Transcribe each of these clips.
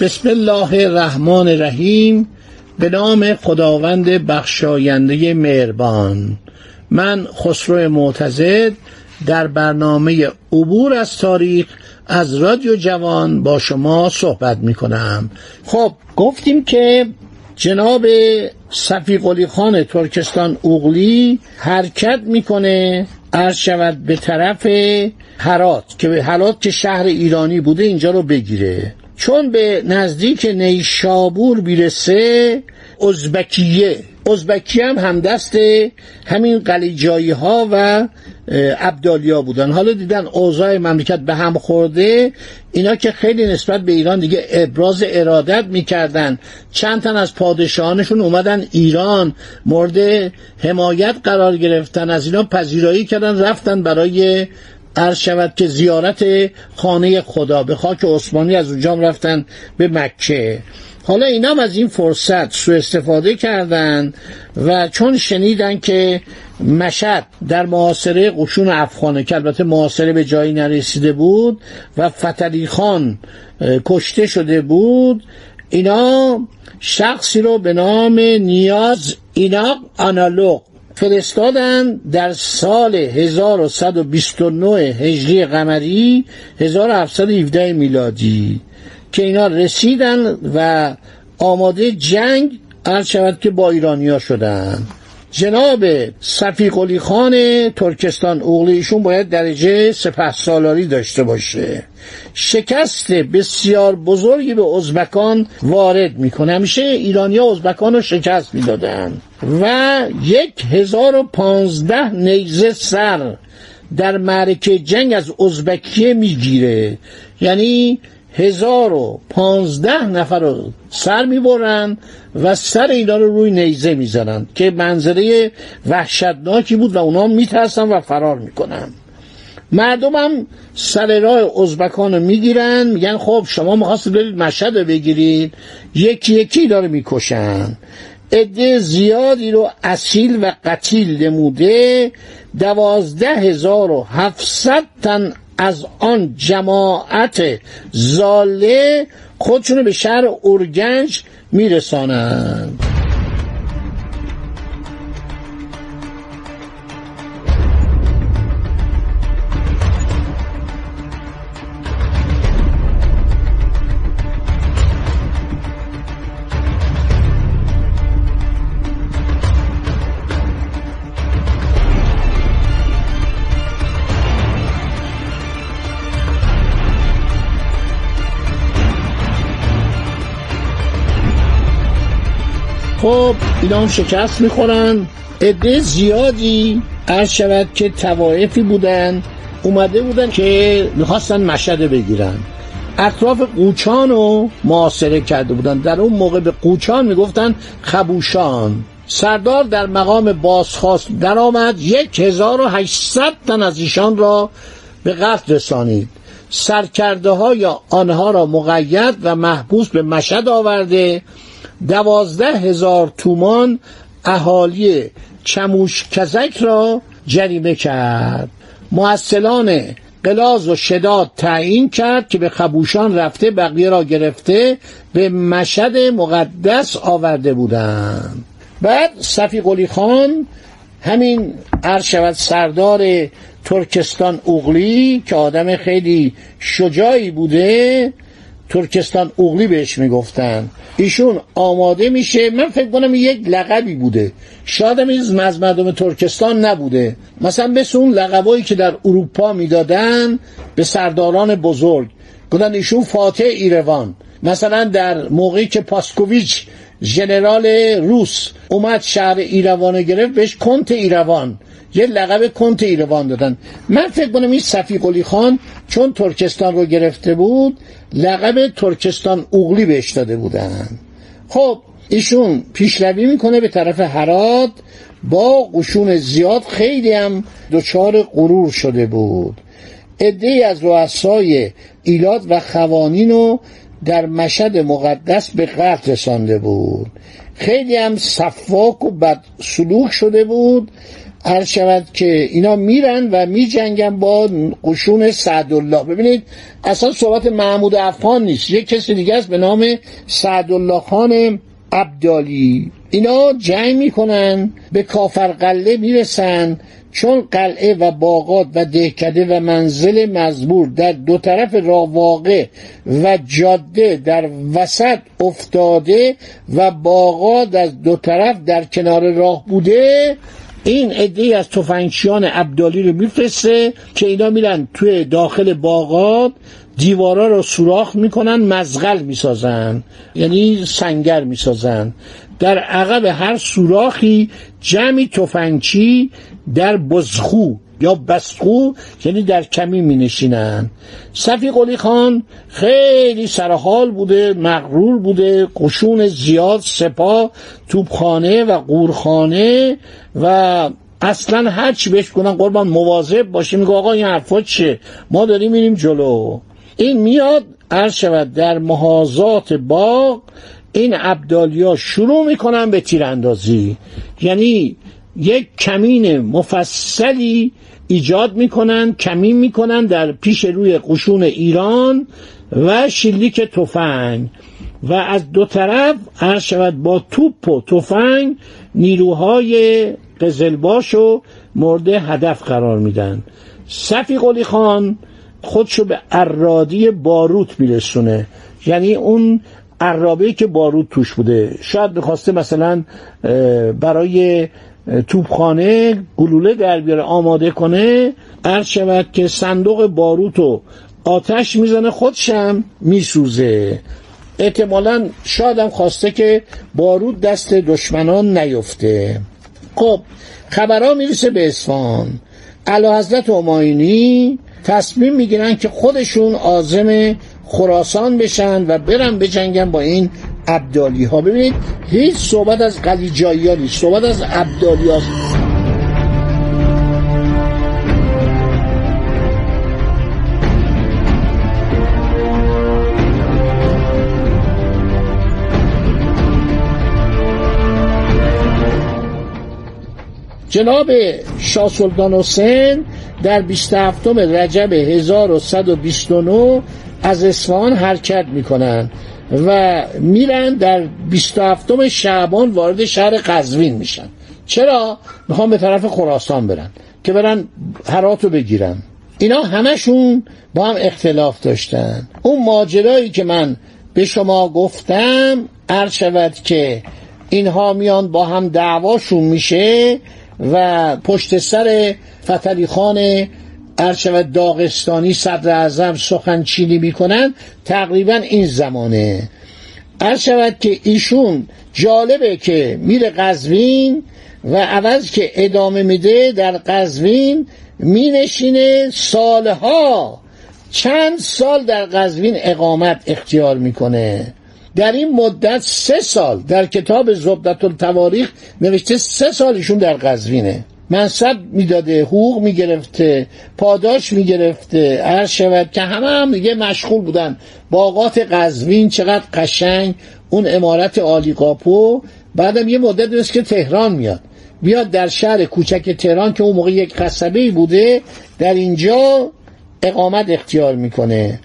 بسم الله الرحمن الرحیم. به نام خداوند بخشاینده مهربان. من خسرو معتزد در برنامه عبور از تاریخ از رادیو جوان با شما صحبت می کنم خب گفتیم که جناب صفی قلی خان ترکستان اوغلی حرکت می‌کنه عرض شود به طرف هرات که هرات که شهر ایرانی بوده اینجا رو بگیره. چون به نزدیک نیشابور بیرسه ازبکیه. ازبکی هم همدست همین قلیجایی ها و عبدالیا بودن. حالا دیدن اوضاع مملکت به هم خورده اینا که خیلی نسبت به ایران دیگه ابراز ارادت می‌کردن. چند تن از پادشاهانشون اومدن ایران مورد حمایت قرار گرفتن از اینا پذیرایی کردن رفتن برای عرض شود که زیارت خانه خدا به خاک عثمانی از اونجا رفتن به مکه. حالا اینا از این فرصت سو استفاده کردن و چون شنیدن که مشد در معاصره قشون افغانه که البته معاصره به جایی نرسیده بود و فتلی خان کشته شده بود اینا شخصی رو به نام نیاز ایناق آنالوگ فرستادن در سال 1129 هجری قمری 1717 میلادی که اینا رسیدن و آماده جنگ عرض شود که با ایرانیا شدن. جناب صفی قلی خان ترکستان اوغلیشون باید درجه سپه سالاری داشته باشه. شکست بسیار بزرگی به ازبکان وارد می‌کنه. همیشه ایرانیا ازبکان رو شکست می‌دادن. و یک هزار و پانزده نیزه سر در معرکه جنگ از ازبکیه می‌گیره. یعنی هزار و پانزده نفر رو سر می‌برن و سر اینا رو روی نیزه می‌زنن که منظره وحشتناکی بود و اونا میترسن و فرار می‌کنن. مردم هم سر راه ازبکان رو می‌گیرن میگن خب شما می‌خواستید برید مشهد رو بگیرید. یکی یکی داره می‌کشن. عده زیادی رو اصیل و قتیل نموده دوازده هزار و هفتصد تن از آن جماعت زاله خودشونو به شهر اورگنج میرسانند. خب اینا هم شکست می‌خورن. عده زیادی عرض شود که توایفی بودن اومده بودن که می‌خواستن مشهد بگیرن. اطراف قوچان رو معاصره کرده بودن. در اون موقع به قوچان می‌گفتن خبوشان. سردار در مقام بازخواست درآمد. یک هزار و هشتصد تن از ایشان را به قتل رسانید. سرکرده ها یا آنها را مقید و محبوس به مشهد آورده. دوازده هزار تومان اهالی چموش کزک را جریمه کرد. محصلان قلاز و شداد تعیین کرد که به خبوشان رفته بقیه را گرفته به مشهد مقدس آورده بودند. بعد صفی قلی خان همین عرض سردار ترکستان اوغلی که آدم خیلی شجاعی بوده ترکستان اوغلی بهش می‌گفتن. ایشون آماده میشه. من فکر کنم یک لقبی بوده. شاید هم از مردم ترکستان نبوده. مثلا مثل اون لقبایی که در اروپا می‌دادن به سرداران بزرگ. گفتن ایشون فاتح ایروان. مثلا در موقعی که پاسکوویچ ژنرال روس اومد شهر ایروان گرفت بهش کنت ایروان یه لقب کنت ایروان دادن. من فکر کنم این صفی قلی خان چون ترکستان رو گرفته بود لقب ترکستان اوغلی بهش داده بودن. خب ایشون پیشروی می‌کنه به طرف هرات با قشون زیاد خیلی هم دچار غرور شده بود. عده از رؤسای ایلات و خوانین رو در مشهد مقدس به قتل رسانده بود. خیلی هم صفاک و بد سلوک شده بود. هر شود که اینا میرن و میجنگن با قشون سعدالله. ببینید اصلا صحبت محمود افغان نیست. یک کسی دیگه است به نام سعدالله خان عبدالی اینا جنگ می‌کنن به کافرقله می‌رسن. چون قلعه و باغات و دهکده و منزل مزبور در دو طرف راه واقع و جاده در وسط افتاده و باغات از دو طرف در کنار راه بوده این عده از تفنگچیان عبدالی رو میفرسته که اینا میرن توی داخل باغات دیوارا رو سوراخ می‌کنن مزغل می‌سازن یعنی سنگر می‌سازن. در عقب هر سوراخی جمعی تفنگچی در بزخو یا بسخو یعنی در کمی می نشینن صفی قلی خان خیلی سرحال بوده مغرور بوده قشون زیاد سپاه توبخانه و قورخانه و اصلا هر چی بهش کنن قربان مواظب باشه میگه آقا این حرفا چه ما داریم میریم جلو. این میاد عرض شود در محاذات باغ این عبدالیا شروع می‌کنن به تیراندازی. یعنی یک کمین مفصلی ایجاد می‌کنن کمین می‌کنن در پیش روی قشون ایران و شلیک تفنگ. و از دو طرف عرض شود با توپ و تفنگ نیروهای قزلباش و مورد هدف قرار میدن. صفی قلی خان خودشو به ارادی باروت میرسونه. یعنی اون عرابه که بارود توش بوده. شاید می‌خواسته مثلا برای توپخانه گلوله در بیاره آماده کنه. عرض شود که صندوق باروت رو آتش می‌زنه خودشم میسوزه. احتمالا شاید هم خواسته که بارود دست دشمنان نیفته. خب خبرها می‌رسه به اصفهان. علا حضرت عماینی تصمیم می‌گیرن که خودشون آزم خراسان بشن و برن بجنگن با این عبدالی ها ببینید هیچ صحبت از قلیجایی ها نیست. صحبت از عبدالی ها جناب شاه سلطان حسین در 27 رجب 1129 از اصفهان حرکت می‌کنن و میرن در 27 شعبان وارد شهر قزوین میشن. چرا؟ می‌خوان به طرف خراسان برن که برن هرات رو بگیرن. اینا همشون با هم اختلاف داشتن. اون ماجرایی که من به شما گفتم عرض شود که اینها میان با هم دعواشون میشه و پشت سر فتلی خان شود داغستانی صدر اعظم سخن چینی می‌کنن تقریبا این زمانه. شود که ایشون جالبه که میره قزوین و عوض که ادامه میده در قزوین مینشینه سالها چند سال در قزوین اقامت اختیار می‌کنه. در این مدت سه سال در کتاب زبدت التواریخ نوشته سه سال ایشون در قزوینه. منصب می‌داده حقوق می‌گرفته پاداش می‌گرفته هر شود که همه هم دیگه مشغول بودن. باغات قزوین چقدر قشنگ اون امارت عالی قاپو بعدم یه مدت نیست که تهران میاد. بیاد در شهر کوچک تهران که اون موقع یک قصبه بوده در اینجا اقامت اختیار می‌کنه.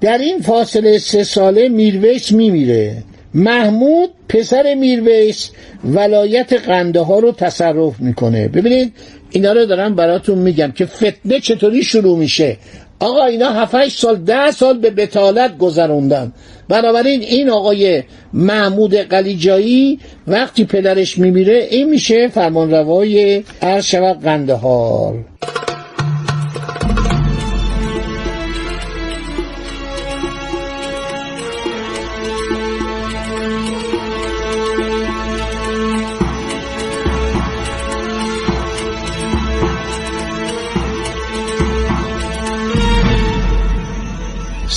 در این فاصله سه ساله میرویس میمیره. محمود پسر میرویس ولایت قنده ها رو تصرف می‌کنه. ببینید اینا رو دارم براتون میگم که فتنه چطوری شروع میشه. آقا اینا 7 سال ده سال به بتالت گذروندن. بنابراین این آقای محمود قلیجایی وقتی پدرش میمیره این میشه فرمانروای و قندهار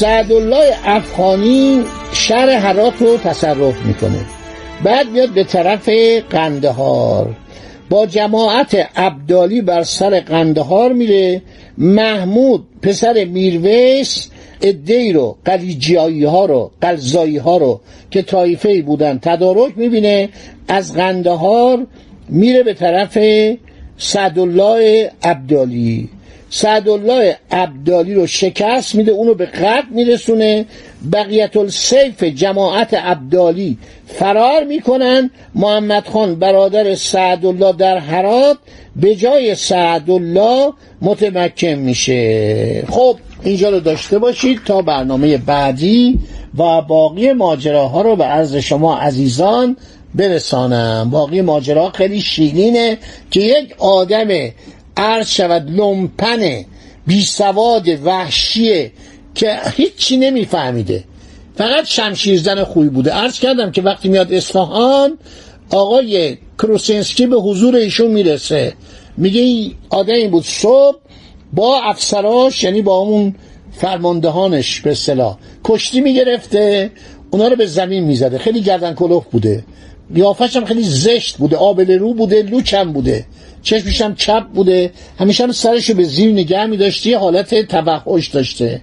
سعدالله افغانی شهر هرات رو تصرف می‌کنه. بعد میاد به طرف قندهار. با جماعت عبدالی بر سر قندهار میره. محمود پسر میرویس ادهی رو قلیجیایی ها رو قلزایی ها رو که طایفه بودن تدارک می‌بینه. از قندهار میره به طرف سعدالله عبدالی سعدالله عبدالی رو شکست میده اونو به قتل میرسونه. بقیت السیف جماعت عبدالی فرار می‌کنن. محمد خان برادر سعدالله در حرات به جای سعدالله متمکن میشه. خب اینجا رو داشته باشید تا برنامه بعدی و باقی ماجراها رو به عرض شما عزیزان برسانم. باقی ماجرا خیلی شیرینه که یک آدم عرض شود لومپن بی سواد وحشیه که هیچی نمیفهمیده. فقط شمشیرزن خوبی بوده. عرض کردم که وقتی میاد اصفهان آقای کروسینسکی به حضور ایشون می‌رسه. میگه این آدمی بود. صبح با افسراش یعنی با اون فرماندهانش به اصطلاح کشتی می‌گرفته اونا رو به زمین می‌زده. خیلی گردن کلوف بوده. قیافش هم خیلی زشت بوده. آبل رو بوده لوچم بوده. چشمش هم چپ بوده همیشه هم سرشو به زیر نگه می داشته حالت توحش داشته.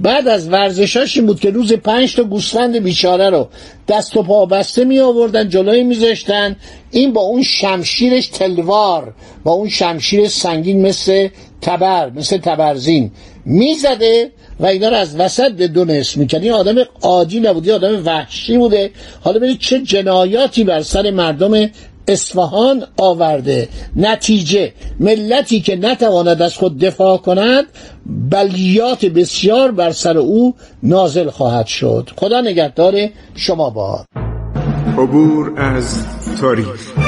بعد از ورزشاش این بود که روز پنج تا گوسفند بیچاره رو دست و پا بسته می آوردن جلوی میذاشتن. این با اون شمشیرش تلوار با اون شمشیر سنگین مثل تبر مثل تبرزین می‌زده و اینا رو از وسط به دو نصف می‌کرد. این آدم عادی نبود آدم وحشی بوده. حالا ببینید چه جنایاتی بر سر مردم اصفهان آورده. نتیجه ملتی که نتواند از خود دفاع کند بلیات بسیار بر سر او نازل خواهد شد. خدا نگهدار شما با عبور از تاریخ.